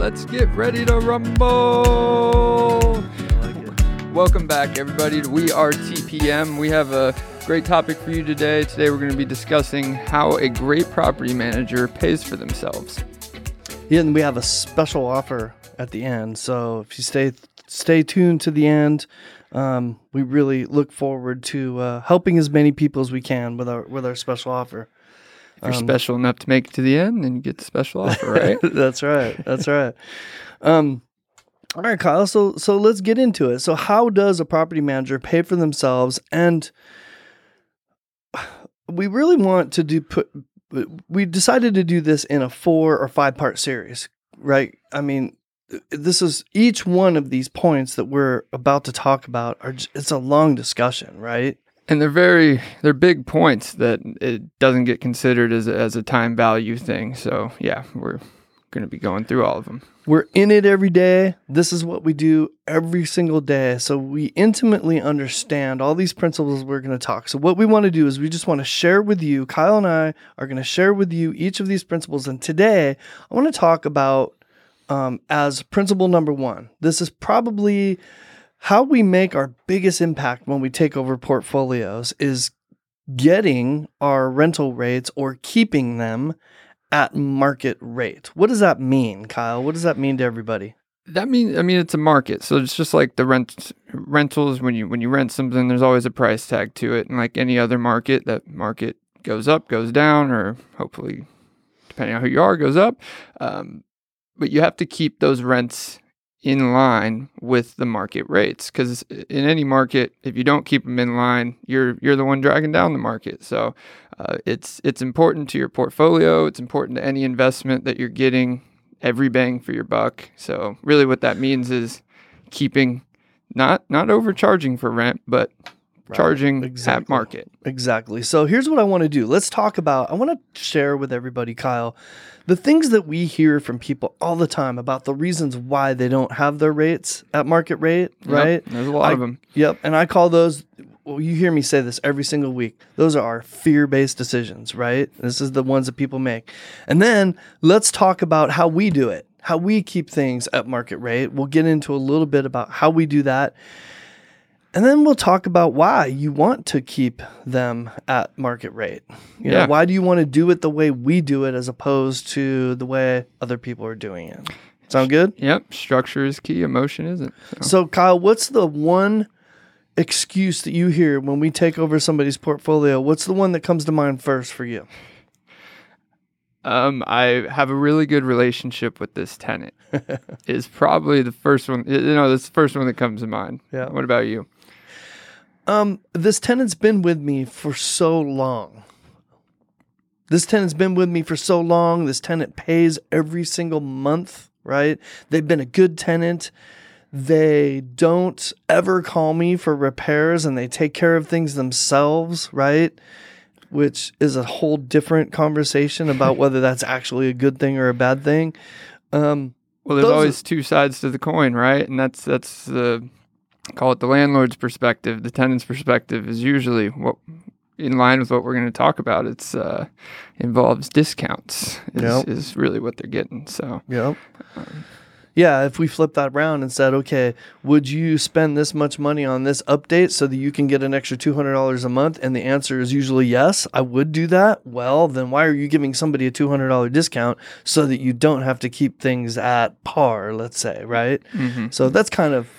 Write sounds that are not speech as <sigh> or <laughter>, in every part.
let's get ready to rumble. Welcome back, everybody, We Are TPM. We have a great topic for you today. Today, we're going to be discussing how a great property manager pays for themselves. Yeah, and we have a special offer at the end. So if you stay stay tuned to the end, um, we really look forward to uh, helping as many people as we can with our with our special offer. If you're special enough to make it to the end, then you get the special <laughs> offer, right? <laughs> That's right. That's right. Um, all right, Kyle. So so let's get into it. So how does a property manager pay for themselves? And <sighs> we really want to do put. We decided to do this in a four or five part series, right? I mean, this is each one of these points that we're about to talk about are it's a long discussion, right? And they're very they're big points that it doesn't get considered as a, as a time value thing. So yeah, we're going to be going through all of them. We're in it every day. This is what we do every single day. So we intimately understand all these principles we're going to talk. So what we want to do is we just want to share with you, Kyle and I are going to share with you each of these principles. And today I want to talk about um, as principle number one. This is probably how we make our biggest impact when we take over portfolios is getting our rental rates or keeping them at market rate. What does that mean, Kyle? What does that mean to everybody? That means I mean it's a market, so it's just like the rent rentals. When you when you rent something, there's always a price tag to it, and like any other market, that market goes up, goes down, or hopefully, depending on who you are, goes up. Um, but you have to keep those rents in line with the market rates because in any market if you don't keep them in line you're you're the one dragging down the market. So uh, it's it's important to your portfolio. It's important to any investment that you're getting every bang for your buck. So really what that means is keeping not not overcharging for rent but charging exactly. at market Exactly. So here's what I want to do. Let's talk about I want to share with everybody, Kyle, the things that we hear from people all the time about the reasons why they don't have their rates at market rate, Yep, right? there's a lot I- of them Yep. And I call those, well, you hear me say this every single week. Those are our fear based decisions, right? This is the ones that people make. And then let's talk about how we do it, how we keep things at market rate. We'll get into a little bit about how we do that. And then we'll talk about why you want to keep them at market rate. You know, Yeah. why do you want to do it the way we do it as opposed to the way other people are doing it? Sound good? yep structure is key emotion isn't so. So, Kyle, what's the one excuse that you hear when we take over somebody's portfolio? What's the one that comes to mind first for you? Um, I have a really good relationship with this tenant. <laughs> is probably the first one. You know, that's the first one that comes to mind. Yeah. What about you? Um, this tenant's been with me for so long. This tenant's been with me for so long. This tenant pays every single month, right? They've been a good tenant. They don't ever call me for repairs and they take care of things themselves, right? Which is a whole different conversation about whether that's actually a good thing or a bad thing. Um, Well, there's Those are- always two sides to the coin, right? And that's that's the call it the landlord's perspective. The tenant's perspective is usually what in line with what we're going to talk about. It's uh, involves discounts. Is, Yep. is really what they're getting. So Yep. Yeah, if we flip that around and said, okay, would you spend this much money on this update so that you can get an extra $200 a month? And the answer is usually yes, I would do that. Well, then why are you giving somebody a $200 discount so that you don't have to keep things at par, let's say, right? Mhm. So that's kind of,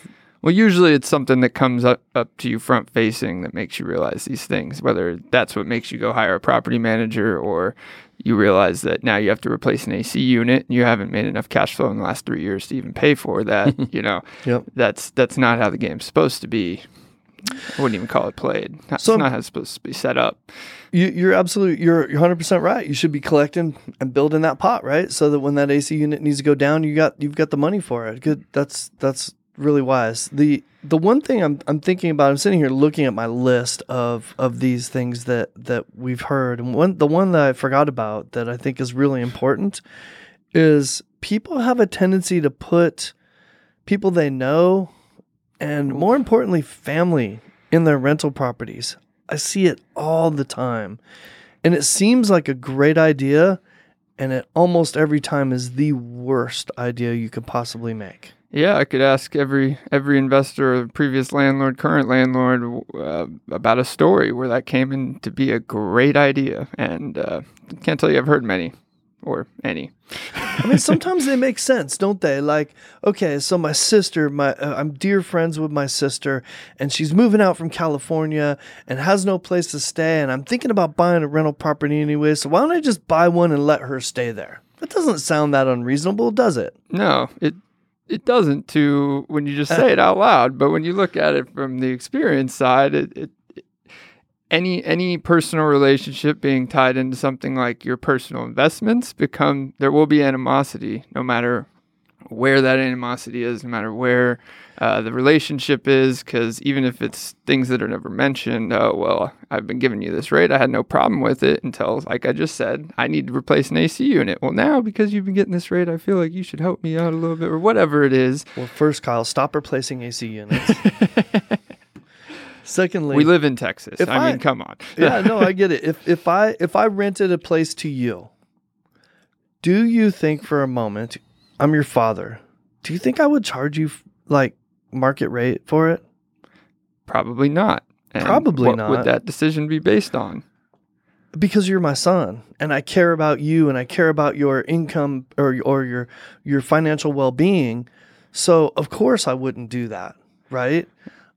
Well, usually it's something that comes up, up to you front facing that makes you realize these things, whether that's what makes you go hire a property manager or you realize that now you have to replace an AC unit and you haven't made enough cash flow in the last three years to even pay for that. <laughs> you know, Yep. that's that's not how the game's supposed to be. I wouldn't even call it played. That's So- not how it's supposed to be set up. you, you're absolutely, you're, you're 100% right. You should be collecting and building that pot, right? So that when that AC unit needs to go down, you got, you've got the money for it. Good. That's, that's really wise. The, the one thing I'm, I'm thinking about, I'm sitting here looking at my list of, of these things that, that we've heard. And one, the one that I forgot about that I think is really important is people have a tendency to put people they know and more importantly, family in their rental properties. I see it all the time. And it seems like a great idea. and it almost every time is the worst idea you could possibly make. Yeah, I could ask every every investor, previous landlord, current landlord, uh, about a story where that came in to be a great idea, and uh, can't tell you I've heard many or any. I mean, <laughs> sometimes they make sense, don't they? Like, okay, so my sister, my uh, I'm dear friends with my sister, and she's moving out from California and has no place to stay, and I'm thinking about buying a rental property anyway. So why don't I just buy one and let her stay there? That doesn't sound that unreasonable, does it? No, it it doesn't to when you just uh. say it out loud, but when you look at it from the experience side, it, it, it any any personal relationship being tied into something like your personal investments become there will be animosity no matter where that animosity is, no matter where uh, the relationship is, because even if it's things that are never mentioned, oh, well, I've been giving you this rate. I had no problem with it until, like I just said, I need to replace an AC unit. Well, now because you've been getting this rate, I feel like you should help me out a little bit or whatever it is. Well, first, Kyle, stop replacing AC units. <laughs> Secondly, we live in Texas. I, I- mean, come on. yeah, no, I get it. If if I if I rented a place to you, do you think for a moment I'm your father? Do you think I would charge you like market rate for it? Probably not. And Probably what not. would that decision be based on? Because you're my son and I care about you and I care about your income or or your your financial well-being. So, of course I wouldn't do that, right?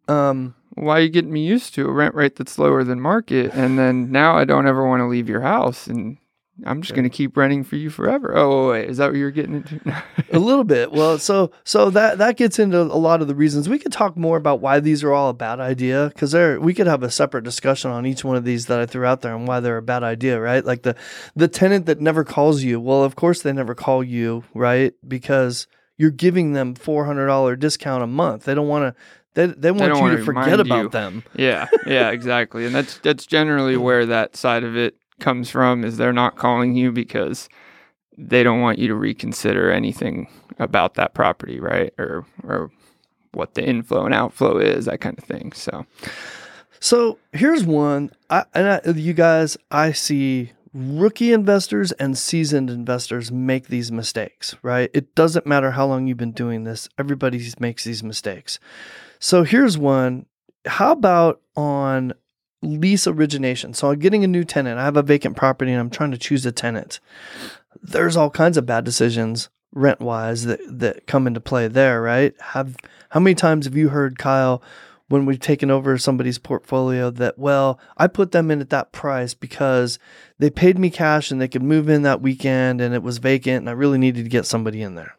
Um Why are you getting me used to a rent rate that's lower than market? And then now I don't ever want to leave your house and I'm just Yeah. going to keep running for you forever. Oh, wait, is that what you're getting into? <laughs> a little bit. Well, so so that that gets into a lot of the reasons. We could talk more about why these are all a bad idea because there we could have a separate discussion on each one of these that I threw out there and why they're a bad idea, right? Like the the tenant that never calls you. Well, of course they never call you, right? Because you're giving them four hundred dollar discount a month. They don't want to. They, they want don't you to forget about you. them. yeah, yeah, exactly. And that's that's generally <laughs> where that side of it comes from is they're not calling you because they don't want you to reconsider anything about that property, right? Or or what the inflow and outflow is, that kind of thing. So So here's one. I, and I, you guys, I see rookie investors and seasoned investors make these mistakes, right? It doesn't matter how long you've been doing this, everybody makes these mistakes. So here's one. How about on lease origination? So I'm getting a new tenant. I have a vacant property and I'm trying to choose a tenant. There's all kinds of bad decisions rent wise that, that come into play there, right? Have how many times have you heard Kyle when we've taken over somebody's portfolio that, well, I put them in at that price because they paid me cash and they could move in that weekend and it was vacant and I really needed to get somebody in there.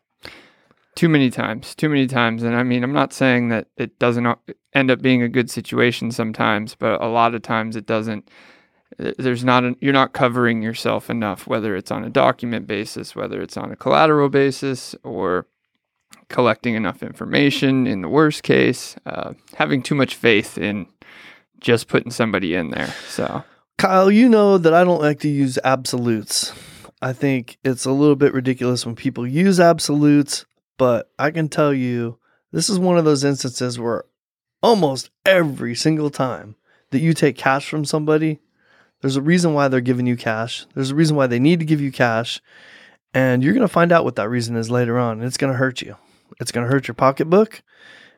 too many times, too many times. And I mean, I'm not saying that it doesn't end up being a good situation sometimes, but a lot of times it doesn't. Uh, There's not an, you're not covering yourself enough, whether it's on a document basis, whether it's on a collateral basis, or collecting enough information. In the worst case, uh, having too much faith in just putting somebody in there. So Kyle, you know that I don't like to use absolutes. I think it's a little bit ridiculous when people use absolutes, but I can tell you this is one of those instances where almost every single time that you take cash from somebody, there's a reason why they're giving you cash. There's a reason why they need to give you cash. And you're going to find out what that reason is later on. And it's going to hurt you. It's going to hurt your pocketbook.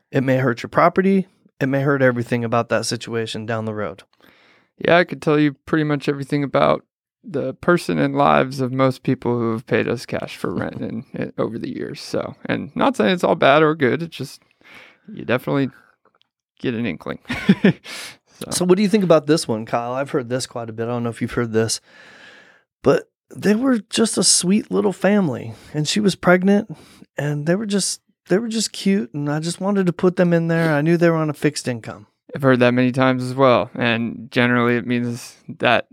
It may hurt your property. It may hurt everything about that situation down the road. yeah, I could tell you pretty much everything about the person and lives of most people who have paid us cash for <laughs> rent in, in, over the years. So, and not saying it's all bad or good. It's just you definitely get an inkling. <laughs> so, So, what do you think about this one, Kyle? I've heard this quite a bit. I don't know if you've heard this, but they were just a sweet little family, and she was pregnant, and they were just they were just cute, and I just wanted to put them in there. I knew they were on a fixed income. I've heard that many times as well, and generally it means that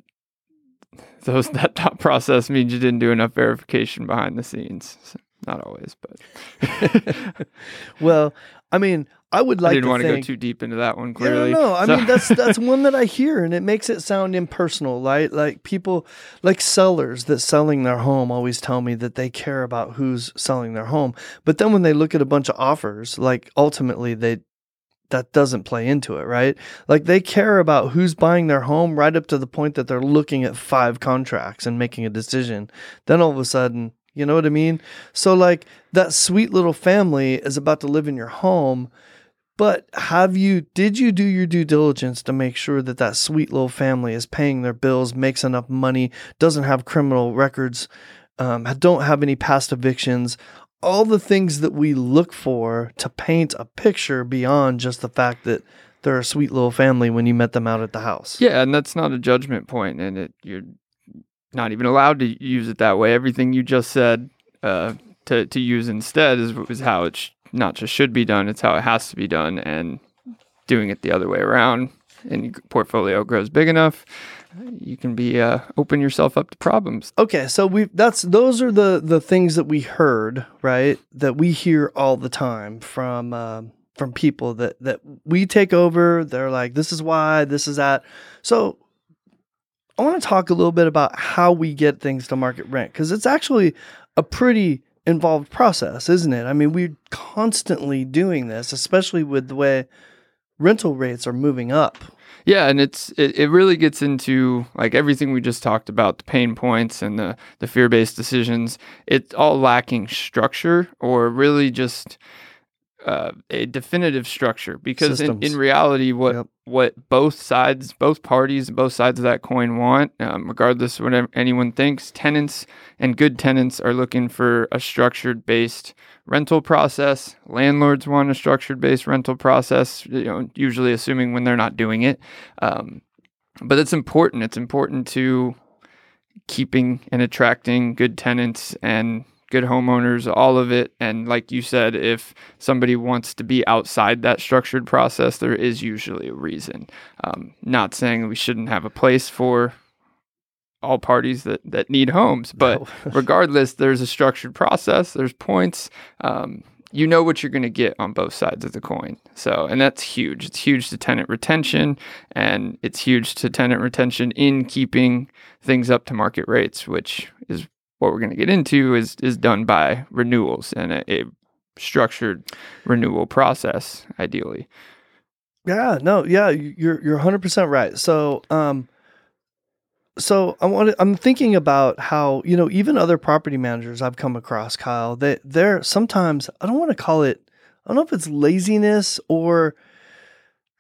those that thought process means you didn't do enough verification behind the scenes. So, not always, but <laughs> Well, I mean, I would like I didn't to want to go too deep into that one. Yeah, Clearly, no, no. I So- mean that's that's <laughs> one that I hear, and it makes it sound impersonal. Right? Like people, like sellers that selling their home always tell me that they care about who's selling their home, but then when they look at a bunch of offers, like ultimately they that doesn't play into it, right? Like they care about who's buying their home right up to the point that they're looking at five contracts and making a decision. Then all of a sudden, you know what I mean? So like that sweet little family is about to live in your home, but have you did you do your due diligence to make sure that that sweet little family is paying their bills, makes enough money, doesn't have criminal records, um, don't have any past evictions, all the things that we look for to paint a picture beyond just the fact that they're a sweet little family when you met them out at the house. Yeah, and that's not a judgment point, and it you're not even allowed to use it that way. Everything you just said uh, to to use instead is is how it sh- not just should be done; it's how it has to be done, and doing it the other way around. And your portfolio grows big enough, you can be uh, open yourself up to problems. Okay, so we that's those are the the things that we heard, right? That we hear all the time from uh, from people that that we take over. They're like, this is why, this is that. So I want to talk a little bit about how we get things to market rent because it's actually a pretty involved process, isn't it? I mean, we're constantly doing this, especially with the way rental rates are moving up. Yeah, and it's it, it really gets into like everything we just talked about, the pain points and the the fear-based decisions. It's all lacking structure or really just uh, a definitive structure because in, in, reality what yep. what both sides both parties both sides of that coin want um, regardless of what anyone thinks tenants and good tenants are looking for a structured based rental process. Landlords want a structured based rental process you know usually assuming when they're not doing it. Um, but it's important. It's important to keeping and attracting good tenants and good homeowners, all of it. And like you said, if somebody wants to be outside that structured process, there is usually a reason. Um, not saying we shouldn't have a place for all parties that, that need homes, but <laughs> regardless, there's a structured process, there's points. Um, you know what you're going to get on both sides of the coin. So, and that's huge. It's huge to tenant retention and it's huge to tenant retention in keeping things up to market rates, which what we're going to get into is is done by renewals and a, a structured renewal process, ideally. Yeah, no, yeah, you're you're 100% right. So, um so I want I'm thinking about how, you know, even other property managers I've come across, Kyle, they they're sometimes I don't want to call it I don't know if it's laziness or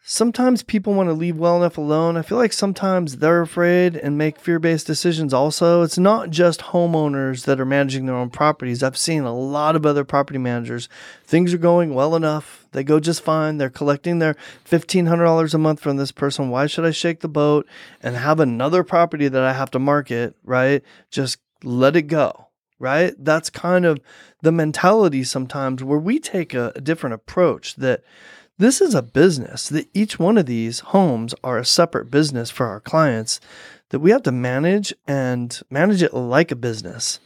sometimes people want to leave well enough alone. I feel like sometimes they're afraid and make fear based decisions also. It's not just homeowners that are managing their own properties. I've seen a lot of other property managers. Things are going well enough. They go just fine. They're collecting their $1,500 a month from this person. Why should I shake the boat and have another property that I have to market, right? Just let it go, right? That's kind of the mentality sometimes where we take a, a different approach that this is a business that each one of these homes are a separate business for our clients that we have to manage and manage it like a business.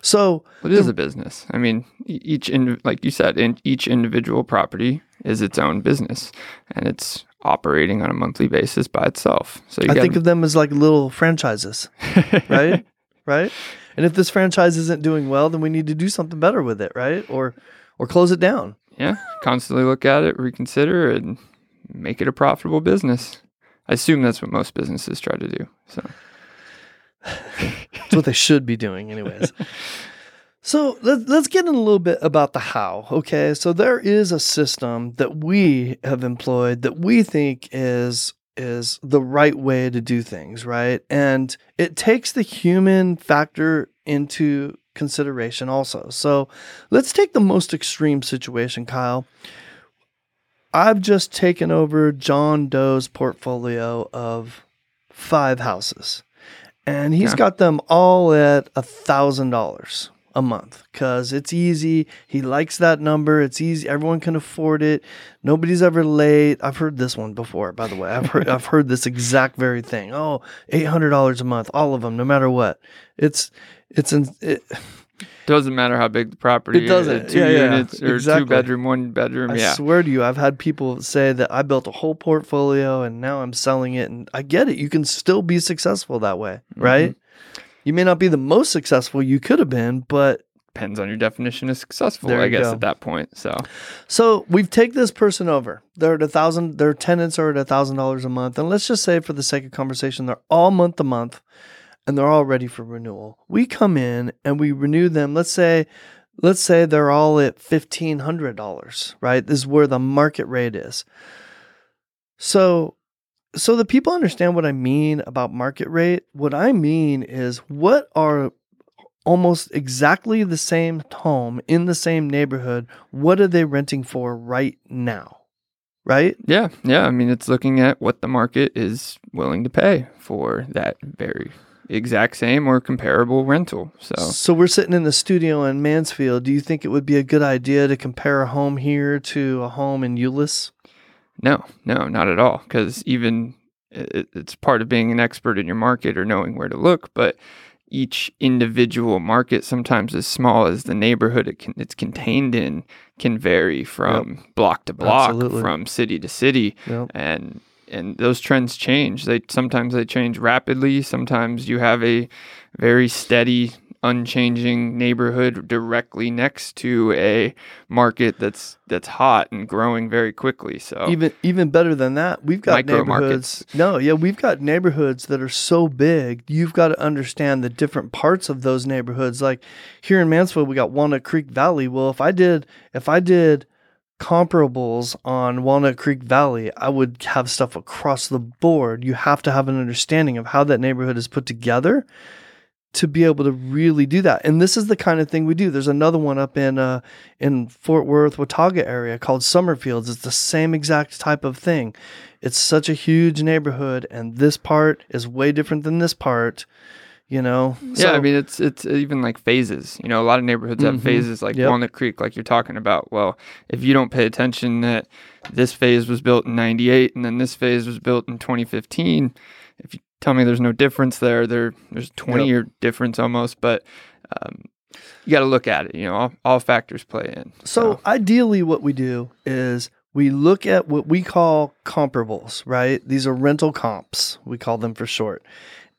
So it is the, a business. I mean, each in like you said, in each individual property is its own business, and it's operating on a monthly basis by itself. So I think of them as like little franchises, <laughs> right? right. And if this franchise isn't doing well, then we need to do something better with it, right? Or or close it down yeah, constantly look at it, reconsider, and make it a profitable business. I assume that's what most businesses try to do. So that's what they should be doing, anyways. <laughs> So let, us get in a little bit about the how. Okay, so there is a system that we have employed that we think is is the right way to do things, right? And it takes the human factor into consideration also. So let's take the most extreme situation, Kyle. I've just taken over John Doe's portfolio of five houses, and he's yeah. got them all at a thousand dollars a month because it's easy. He likes that number. It's easy. Everyone can afford it. Nobody's ever late. I've heard this one before, by the way. I've heard I've heard this exact very thing. Oh, eight hundred dollars a month, all of them, no matter what. It's it's in, it doesn't matter how big the property it doesn't. is. Two yeah, units yeah, or exactly. two bedroom, one bedroom. I yeah. swear to you, I've had people say that I built a whole portfolio and now I'm selling it. And I get it. You can still be successful that way, mm-hmm. right? You may not be the most successful you could have been, but depends on your definition of successful, I guess, go. at that point. So So we've take this person over. They're at a thousand. Their tenants are at a thousand dollars a month, and let's just say, for the sake of conversation, they're all month to month, and they're all ready for renewal. We come in and we renew them. Let's say, let's say they're all at fifteen hundred dollars. Right, this is where the market rate is. So, so the people understand what I mean about market rate. What I mean is, what are almost exactly the same home in the same neighborhood what are they renting for right now? Right? yeah, yeah. I mean, it's looking at what the market is willing to pay for that very exact same or comparable rental. So So we're sitting in the studio in Mansfield. Do you think it would be a good idea to compare a home here to a home in Euless? No, no, not at all. Because even it, it's part of being an expert in your market or knowing where to look, but each individual market, sometimes as small as the neighborhood it can, it's contained in, can vary from block to block, Absolutely. from city to city. Yep. and and those trends change they sometimes they change rapidly sometimes you have a very steady unchanging neighborhood directly next to a market that's that's hot and growing very quickly so Even even better than that, we've got Micro neighborhoods. No, yeah, we've got neighborhoods that are so big. You've got to understand the different parts of those neighborhoods. Like here in Mansfield, we got Walnut Creek Valley. Well, if I did if I did comparables on Walnut Creek Valley, I would have stuff across the board. You have to have an understanding of how that neighborhood is put together to be able to really do that. And this is the kind of thing we do. There's another one up in uh in Fort Worth, Watauga area called Summerfields. It's the same exact type of thing. It's such a huge neighborhood and this part is way different than this part, you know. yeah i mean it's it's even like phases you know a lot of neighborhoods have Mhm. phases like Yep. walnut creek like you're talking about well if you don't pay attention that this phase was built in 98 and then this phase was built in 2015 if you tell me there's no difference there there there's a 20 Yep. year difference almost but um, you got to look at it you know all, all factors play in So ideally, what we do is we look at what we call comparables, right? These are rental comps, we call them for short.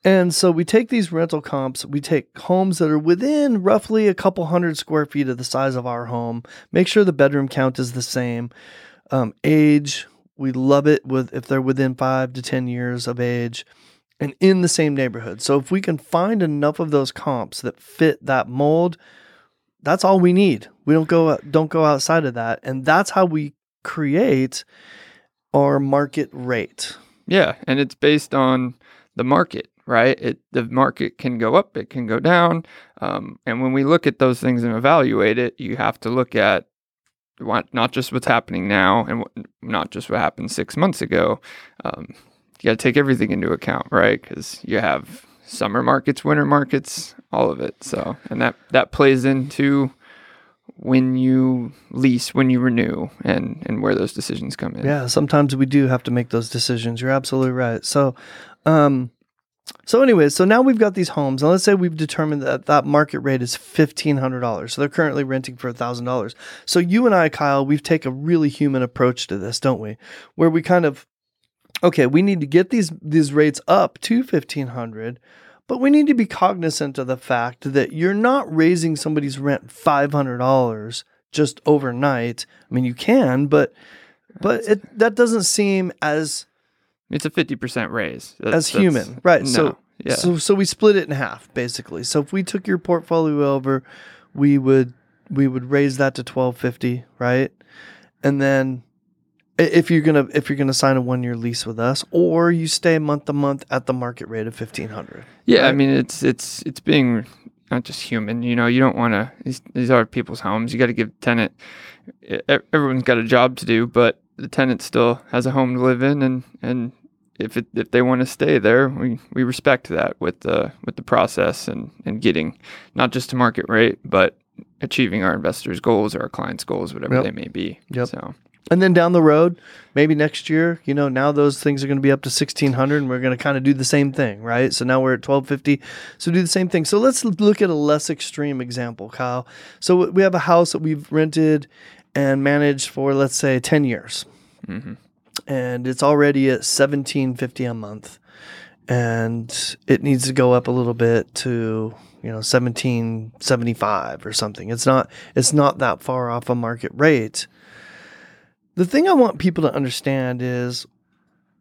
And so we take these rental comps, we take homes that are within roughly a couple hundred square feet of the size of our home, make sure the bedroom count is the same. Um, age, we love it with if they're within five to 10 years of age and in the same neighborhood. So if we can find enough of those comps that fit that mold, that's all we need. We don't go don't go outside of that, and that's how we create our market rate. Yeah, and it's based on the market, right? It the market can go up, it can go down, um, and when we look at those things and evaluate it, you have to look at not just what's happening now and not just what happened six months ago. Um, you got to take everything into account, right? Because you have summer markets, winter markets, all of it. So, and that that plays into when you lease, when you renew, and and where those decisions come in. Yeah, sometimes we do have to make those decisions. You're absolutely right. So, um, so anyways, so now we've got these homes, and let's say we've determined that that market rate is fifteen hundred dollars. So they're currently renting for thousand dollars. So you and I, Kyle, we've taken a really human approach to this, don't we? Where we kind of, okay, we need to get these these rates up to fifteen hundred. But we need to be cognizant of the fact that you're not raising somebody's rent $500 just overnight. I mean, you can, but but it, that doesn't seem as It's a fifty percent raise. That's- as human, right? No, So yeah, so so we split it in half basically. So if we took your portfolio over, we would we would raise that to 1250, right? And then if you're going to if you're to sign a 1-year lease with us or you stay month to month at the market rate of 1500. yeah. I mean, it's it's it's being not just human. You know, you don't want to. These these are people's homes. You got to give tenant. Everyone's got a job to do, but the tenant still has a home to live in, and and if it if they want to stay there, we we respect that with the with the process and and getting not just to market rate, but achieving our investors' goals or our clients' goals, whatever Yep. they may be. Yep. So And then down the road, maybe next year, you know, now those things are going to be up to 1600 and we're going to kind of do the same thing, right? So now we're at 1250. So do the same thing. So let's look at a less extreme example, Kyle. So we have a house that we've rented and managed for let's say 10 years. mhm. And it's already at 1750 a month. and it needs to go up a little bit to you know 1775 or something it's not it's not that far off a market rate the thing i want people to understand is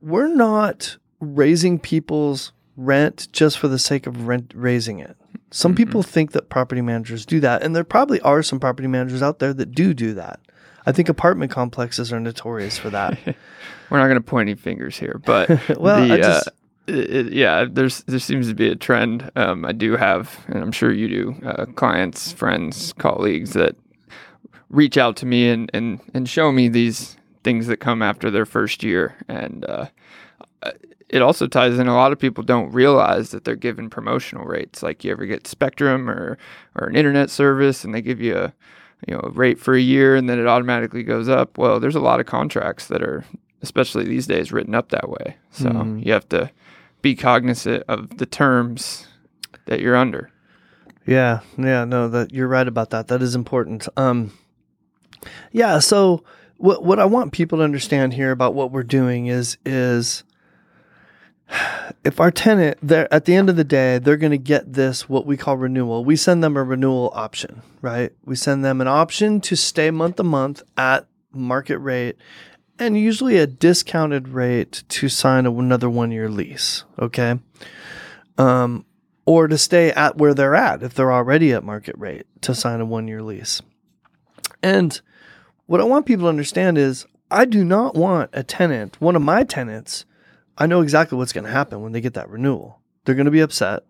we're not raising people's rent just for the sake of rent raising it some Mhm. people think that property managers do that and there probably are some property managers out there that do do that i think apartment complexes are notorious for that <laughs> We're not going to point any fingers here, but <laughs> well the, i just uh, it, it- yeah, there's there seems to be a trend. Um, I do have, and I'm sure you do, uh, clients, friends, colleagues that reach out to me and and and show me these things that come after their first year, and uh, uh, it also ties in. A lot of people don't realize that they're given promotional rates. Like you ever get Spectrum or or an internet service, and they give you a you know a rate for a year, and then it automatically goes up. Well, there's a lot of contracts that are especially these days written up that way. So Mhm. you have to be cognizant of the terms that you're under. Yeah, yeah, no, that you're right about that. That is important. Um, yeah, so what what I want people to understand here about what we're doing is is if our tenant they're at the end of the day they're going to get this what we call renewal. We send them a renewal option right? We send them an option to stay month to month at market rate and usually a discounted rate to sign another one year lease okay? Um, or to stay at where they're at if they're already at market rate to sign a one year lease and what i want people to understand is i do not want a tenant one of my tenants I know exactly what's going to happen when they get that renewal. They're going to be upset,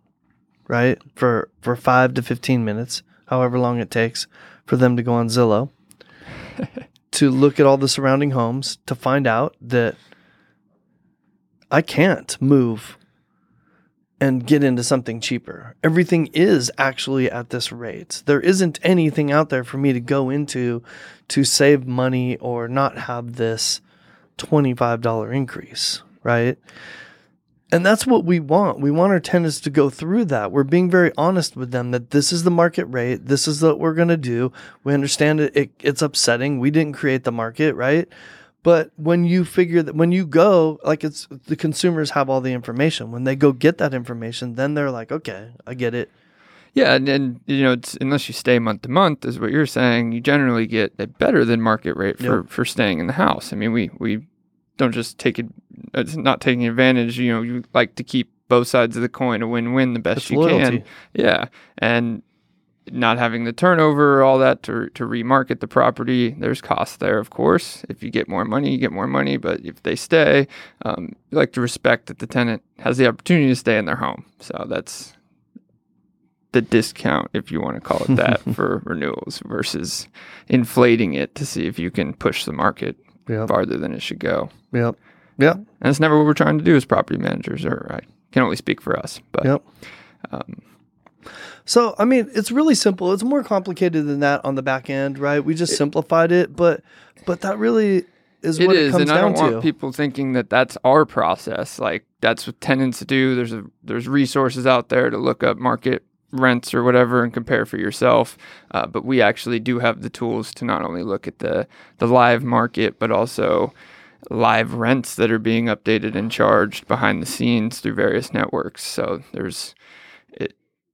right? For for 5 to 15 minutes, however long it takes for them to go on Zillow <laughs> to look at all the surrounding homes to find out that I can't move and get into something cheaper. Everything is actually at this rate. There isn't anything out there for me to go into to save money or not have this $25 increase, right? And that's what we want. We want our tenants to go through that. We're being very honest with them that this is the market rate. This is what we're going to do. We understand it, it. It's upsetting. We didn't create the market, right? But when you figure that when you go, like it's the consumers have all the information. When they go get that information, then they're like, okay, I get it. Yeah, and, and you know, it's, unless you stay month to month, is what you're saying. You generally get a better than market rate for, Yep. for staying in the house. I mean, we we don't just take it. It's not taking advantage. You know, you like to keep both sides of the coin, a win-win, the best It's you loyalty. can. Yeah, and not having the turnover, all that to to remarket the property. There's costs there, of course. If you get more money, you get more money. But if they stay, um, you like to respect that the tenant has the opportunity to stay in their home. So that's the discount, if you want to call it that, <laughs> for renewals versus inflating it to see if you can push the market Yep. farther than it should go. Yep. Yep. And that's never what we're trying to do as property managers, or I can only speak for us. But Yep. um, So, I mean, it's really simple. It's more complicated than that on the back end, right? We just simplified it, but but that really is It what is, it comes and I down don't to. want people thinking that that's our process. Like that's what tenants do. There's a there's resources out there to look up market rents or whatever and compare for yourself. Uh, but we actually do have the tools to not only look at the the live market, but also live rents that are being updated and charged behind the scenes through various networks. So there's it.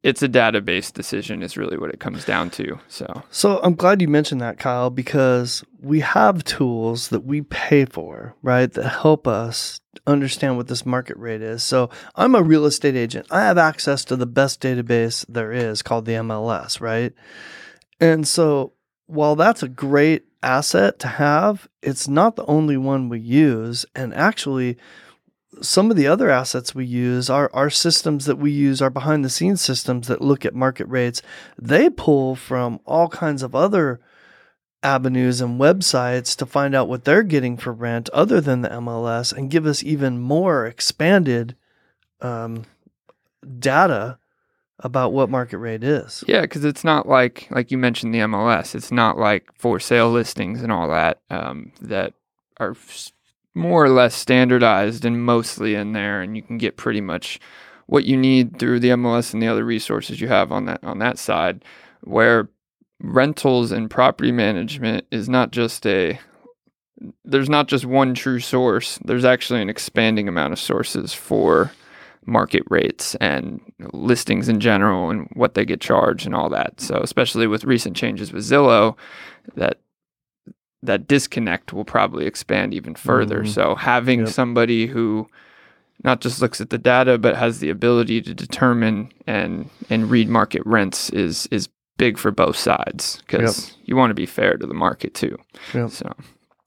It's a database decision is really what it comes down to. So So I'm glad you mentioned that, Kyle, because we have tools that we pay for, right, that help us understand what this market rate is. So I'm a real estate agent. I have access to the best database there is called the MLS, right? And so while that's a great asset to have, it's not the only one we use. And actually, some of the other assets we use are our systems that we use are behind the scenes systems that look at market rates they pull from all kinds of other avenues and websites to find out what they're getting for rent other than the MLS and give us even more expanded um, data about what market rate is. Yeah, because it's not like like you mentioned the MLS. It's not like for sale listings and all that um, that are more or less standardized and mostly in there, and you can get pretty much what you need through the MLS and the other resources you have on that on that side. Where rentals and property management is not just a there's not just one true source. There's actually an expanding amount of sources for market rates and listings in general and what they get charged and all that. So especially with recent changes with Zillow, that that disconnect will probably expand even further. Mhm. So having Yep. somebody who not just looks at the data but has the ability to determine and and read market rents is is big for both sides because you want to be fair to the market too. Yep. So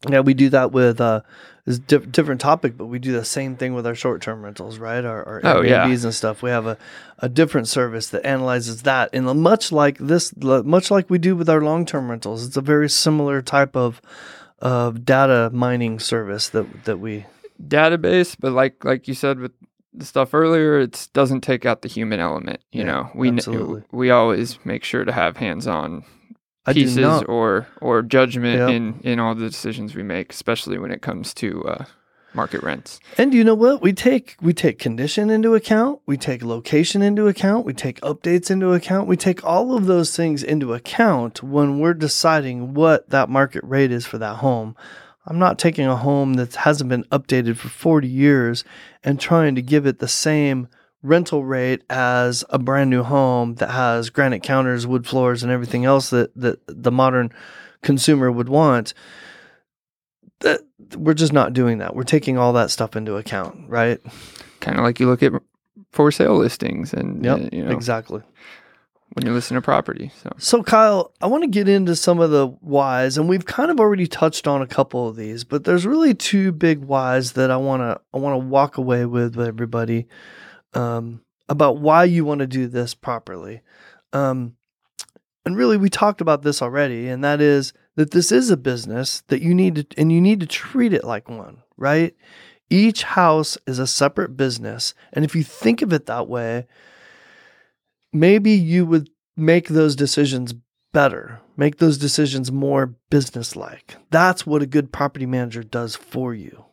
Yeah, we do that with uh, it's diff- different topic, but we do the same thing with our short term rentals, right? Our, our Oh, Airbnbs yeah. and stuff. We have a, a different service that analyzes that, and much like this, much like we do with our long term rentals, it's a very similar type of of data mining service that that we. database, but like like you said with the stuff earlier, it doesn't take out the human element. You Yeah, know, we absolutely. we always make sure to have hands-on I pieces or or judgment in in all the decisions we make, especially when it comes to uh, market rents. And you know what? We take we take condition into account, we take location into account, we take updates into account, we take all of those things into account when we're deciding what that market rate is for that home. I'm not taking a home that hasn't been updated for 40 years and trying to give it the same rental rate as a brand new home that has granite counters, wood floors, and everything else that, that the modern consumer would want that we're just not doing that. We're taking all that stuff into account, right? Kind of like you look at for sale listings and Yep, uh, you know exactly. when you listen to property. So So, Kyle, I want to get into some of the whys, and we've kind of already touched on a couple of these, but there's really two big whys that I want to I want to walk away with with everybody um, about why you want to do this properly. Um, and really, we talked about this already, and that is that this is a business that you need to, and you need to treat it like one, right? Each house is a separate business, and if you think of it that way, maybe you would make those decisions better, make those decisions more businesslike. That's what a good property manager does for you.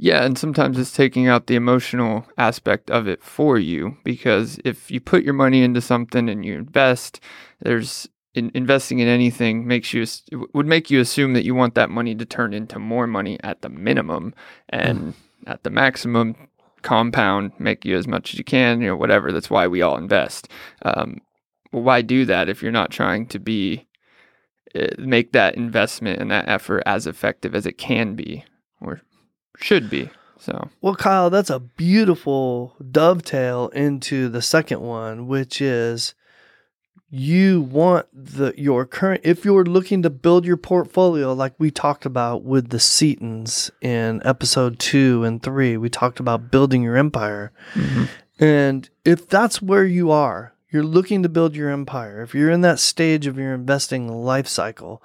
Yeah, and sometimes it's taking out the emotional aspect of it for you because if you put your money into something and you invest, there's in, investing in anything makes you would make you assume that you want that money to turn into more money at the minimum and at the maximum compound make you as much as you can, you know, whatever. That's why we all invest. Um, well, why do that if you're not trying to be uh, make that investment and that effort as effective as it can be or should be. So Well, Kyle, that's a beautiful dovetail into the second one, which is you want the your current if you're looking to build your portfolio like we talked about with the Setons in episode 2 and 3 we talked about building your empire mm-hmm. and if that's where you are you're looking to build your empire if you're in that stage of your investing life cycle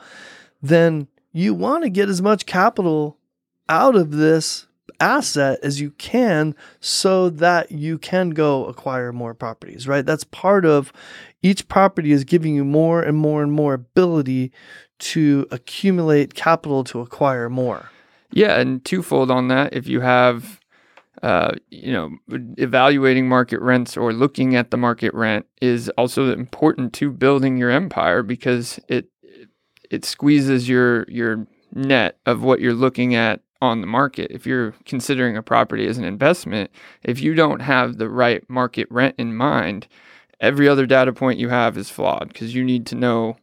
then you want to get as much capital out of this asset as you can so that you can go acquire more properties, right? That's part of each property is giving you more and more and more ability to accumulate capital to acquire more. yeah, and twofold on that. If you have, uh, you know, evaluating market rents or looking at the market rent is also important to building your empire because it it squeezes your your net of what you're looking at on the market. If you're considering a property as an investment, if you don't have the right market rent in mind, every other data point you have is flawed because you need to know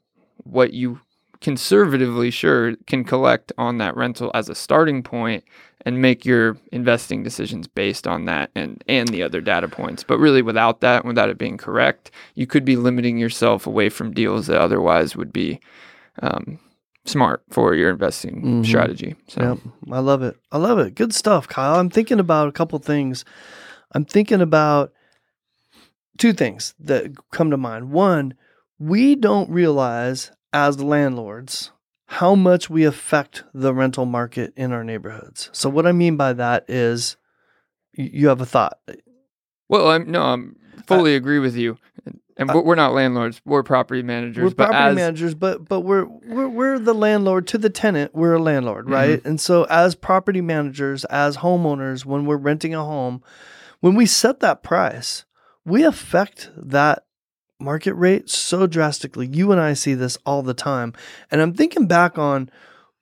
what you conservatively sure can collect on that rental as a starting point and make your investing decisions based on that and and the other data points but really without that without it being correct you could be limiting yourself away from deals that otherwise would be um, smart for your investing Mhm. strategy so Yep. I love it. I love it. Good stuff, Kyle. I'm thinking about a couple things. I'm thinking about two things that come to mind. One, we don't realize as landlords how much we affect the rental market in our neighborhoods. So what I mean by that is you have a thought. well i'm no i'm fully agree with you and uh, we're, we're not landlords we're property managers We're but property as managers, but but we're, we're we're the landlord to the tenant. We're a landlord, mm-hmm. right? And so as property managers, as homeowners, when we're renting a home, when we set that price, we affect that market rate so drastically. You and I see this all the time. And I'm thinking back on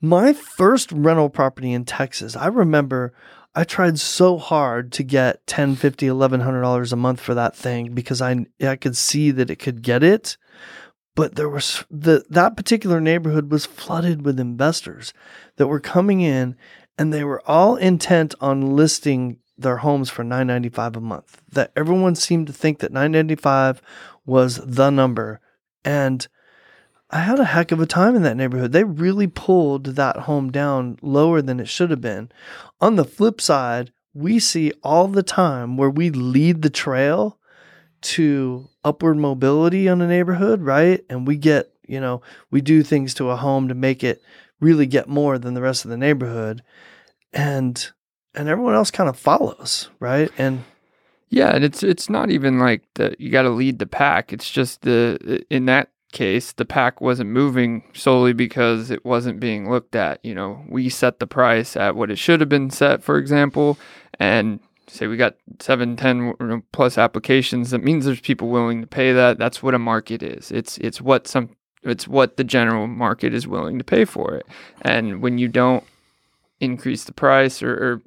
my first rental property in Texas. I remember I tried so hard to get 10, 50, 1100 dollars a month for that thing because I I could see that it could get it. But there was the that particular neighborhood was flooded with investors that were coming in and they were all intent on listing their homes for 995 a month. That everyone seemed to think that 995 was the number and I had a heck of a time in that neighborhood. They really pulled that home down lower than it should have been. On the flip side, we see all the time where we lead the trail to upward mobility on a neighborhood, right? And we get, you know, we do things to a home to make it really get more than the rest of the neighborhood. And and everyone else kind of follows, right? And Yeah, and it's it's not even like that you got to lead the pack. It's just the in that case, the pack wasn't moving solely because it wasn't being looked at. You know, we set the price at what it should have been set, for example, and say we got seven, ten plus applications. That means there's people willing to pay that. That's what a market is. It's it's what some it's what the general market is willing to pay for it. And when you don't increase the price or, or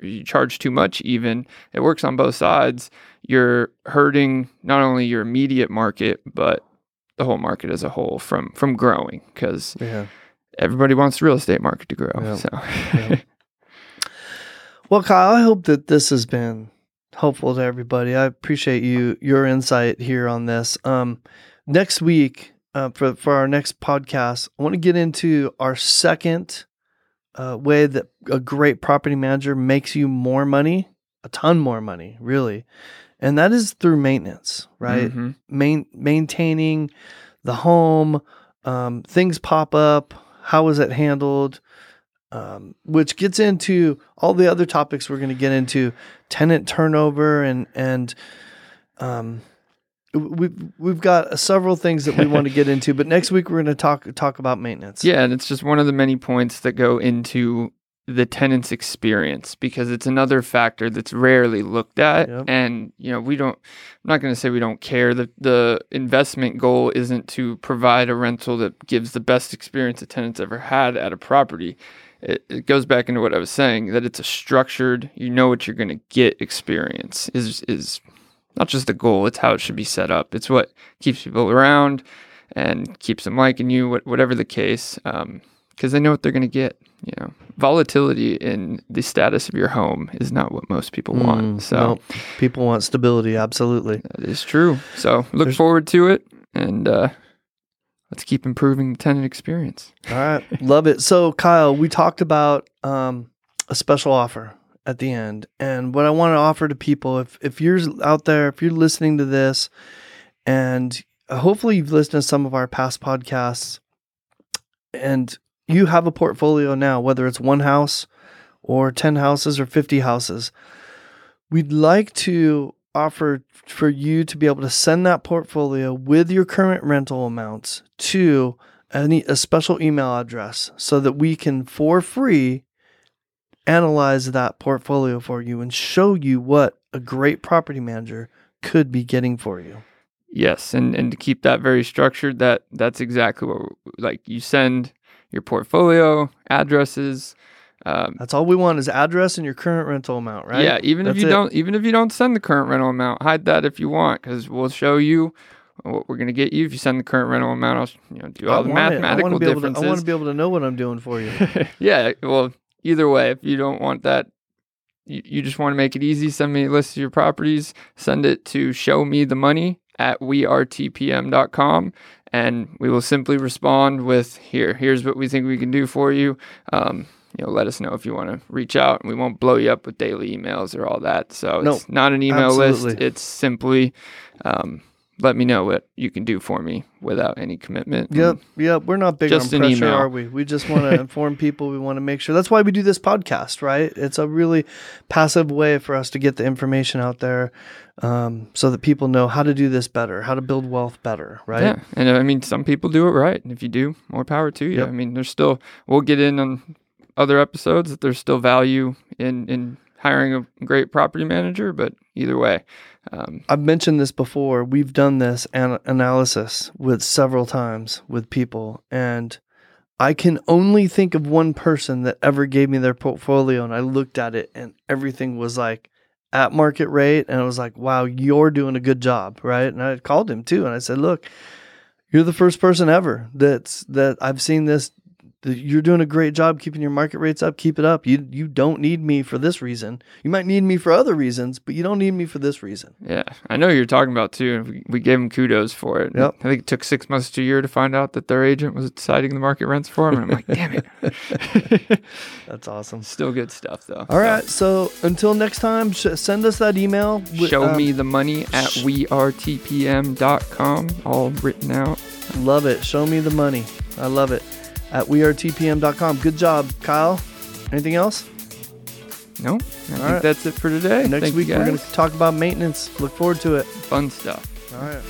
you charge too much even it works on both sides you're hurting not only your immediate market but the whole market as a whole from from growing because yeah. everybody wants the real estate market to grow. Yeah. So Yeah. <laughs> Well, Kyle, I hope that this has been helpful to everybody. I appreciate you your insight here on this. Um, next week, uh, for for our next podcast, I want to get into our second uh, way that a great property manager makes you more money, a ton more money, really, and that is through maintenance, right? Mhm. Main, maintaining the home, um, things pop up. How is it handled? Um, which gets into all the other topics we're going to get into tenant turnover and and um, we've we've got several things that we want to get into. But next week we're going to talk talk about maintenance. Yeah, and it's just one of the many points that go into the tenant's experience because it's another factor that's rarely looked at. Yep. And you know, we don't. I'm not going to say we don't care. The the investment goal isn't to provide a rental that gives the best experience a tenant's ever had at a property. It, it goes back into what I was saying that it's a structured, you know what you're going to get experience is is not just the goal. It's how it should be set up. It's what keeps people around and keeps them liking you, whatever the case, um, because they know what they're going to get. You know, volatility in the status of your home is not what most people Mm, want. So nope. people want stability. Absolutely. that is true. So look There's- forward to it, and uh, let's keep improving the tenant experience. All right, love it. So, Kyle, we talked about um, a special offer at the end, and what I want to offer to people, if if you're out there, if you're listening to this, and uh, hopefully you've listened to some of our past podcasts, and you have a portfolio now, whether it's one house or ten houses or fifty houses, we'd like to offer for you to be able to send that portfolio with your current rental amounts to any a special email address so that we can for free analyze that portfolio for you and show you what a great property manager could be getting for you. Yes, and and to keep that very structured, that that's exactly what like you send your portfolio addresses. Um, That's all we want is address and your current rental amount, right? Yeah, even if you it. don't, even if you don't send the current rental amount, hide that if you want, because we'll show you what we're gonna get you if you send the current rental amount. I'll you know do I all the want it. I mathematical want to be able to, differences. I want to be able to know what I'm doing for you. <laughs> <laughs> yeah, well, either way, if you don't want that, you, you just want to make it easy, send me a list of your properties, send it to show me the money at weartpm.com and we will simply respond with here, here's what we think we can do for you. Um, you know, let us know if you want to reach out and we won't blow you up with daily emails or all that. So No, it's not an email list. It's simply, um, let me know what you can do for me without any commitment. Yep, yep. We're not big Just on an pressure, email. are we? We just want to <laughs> inform people. We want to make sure. That's why we do this podcast, right? It's a really passive way for us to get the information out there, um, so that people know how to do this better, how to build wealth better, right? Yeah, and uh, I mean, some people do it right, and if you do, more power to you. Yep. I mean, there's still we'll get in on other episodes that there's still value in in hiring a great property manager, but either way, um, I've mentioned this before. We've done this an- analysis with several times with people, and I can only think of one person that ever gave me their portfolio, and I looked at it, and everything was like at market rate, and I was like, "Wow, you're doing a good job, right?" And I called him too, and I said, "Look, you're the first person ever that's that I've seen this you're doing a great job keeping your market rates up. Keep it up. You you don't need me for this reason. You might need me for other reasons, but you don't need me for this reason. Yeah, I know you're talking about too. And we, we gave him kudos for it. Yep. I think it took six months to a year to find out that their agent was deciding the market rents for him. And I'm like, damn it. <laughs> That's awesome. Still good stuff though. All right. So until next time, sh- send us that email. with, Show um, me the money at sh- weartpm.com, all written out. Love it. Show me the money. I love it. At weartpm.com. Good job, Kyle. Anything else? No, I think right. that's it for today. Next Thank week we're going to talk about maintenance. Look forward to it. fun stuff. All right.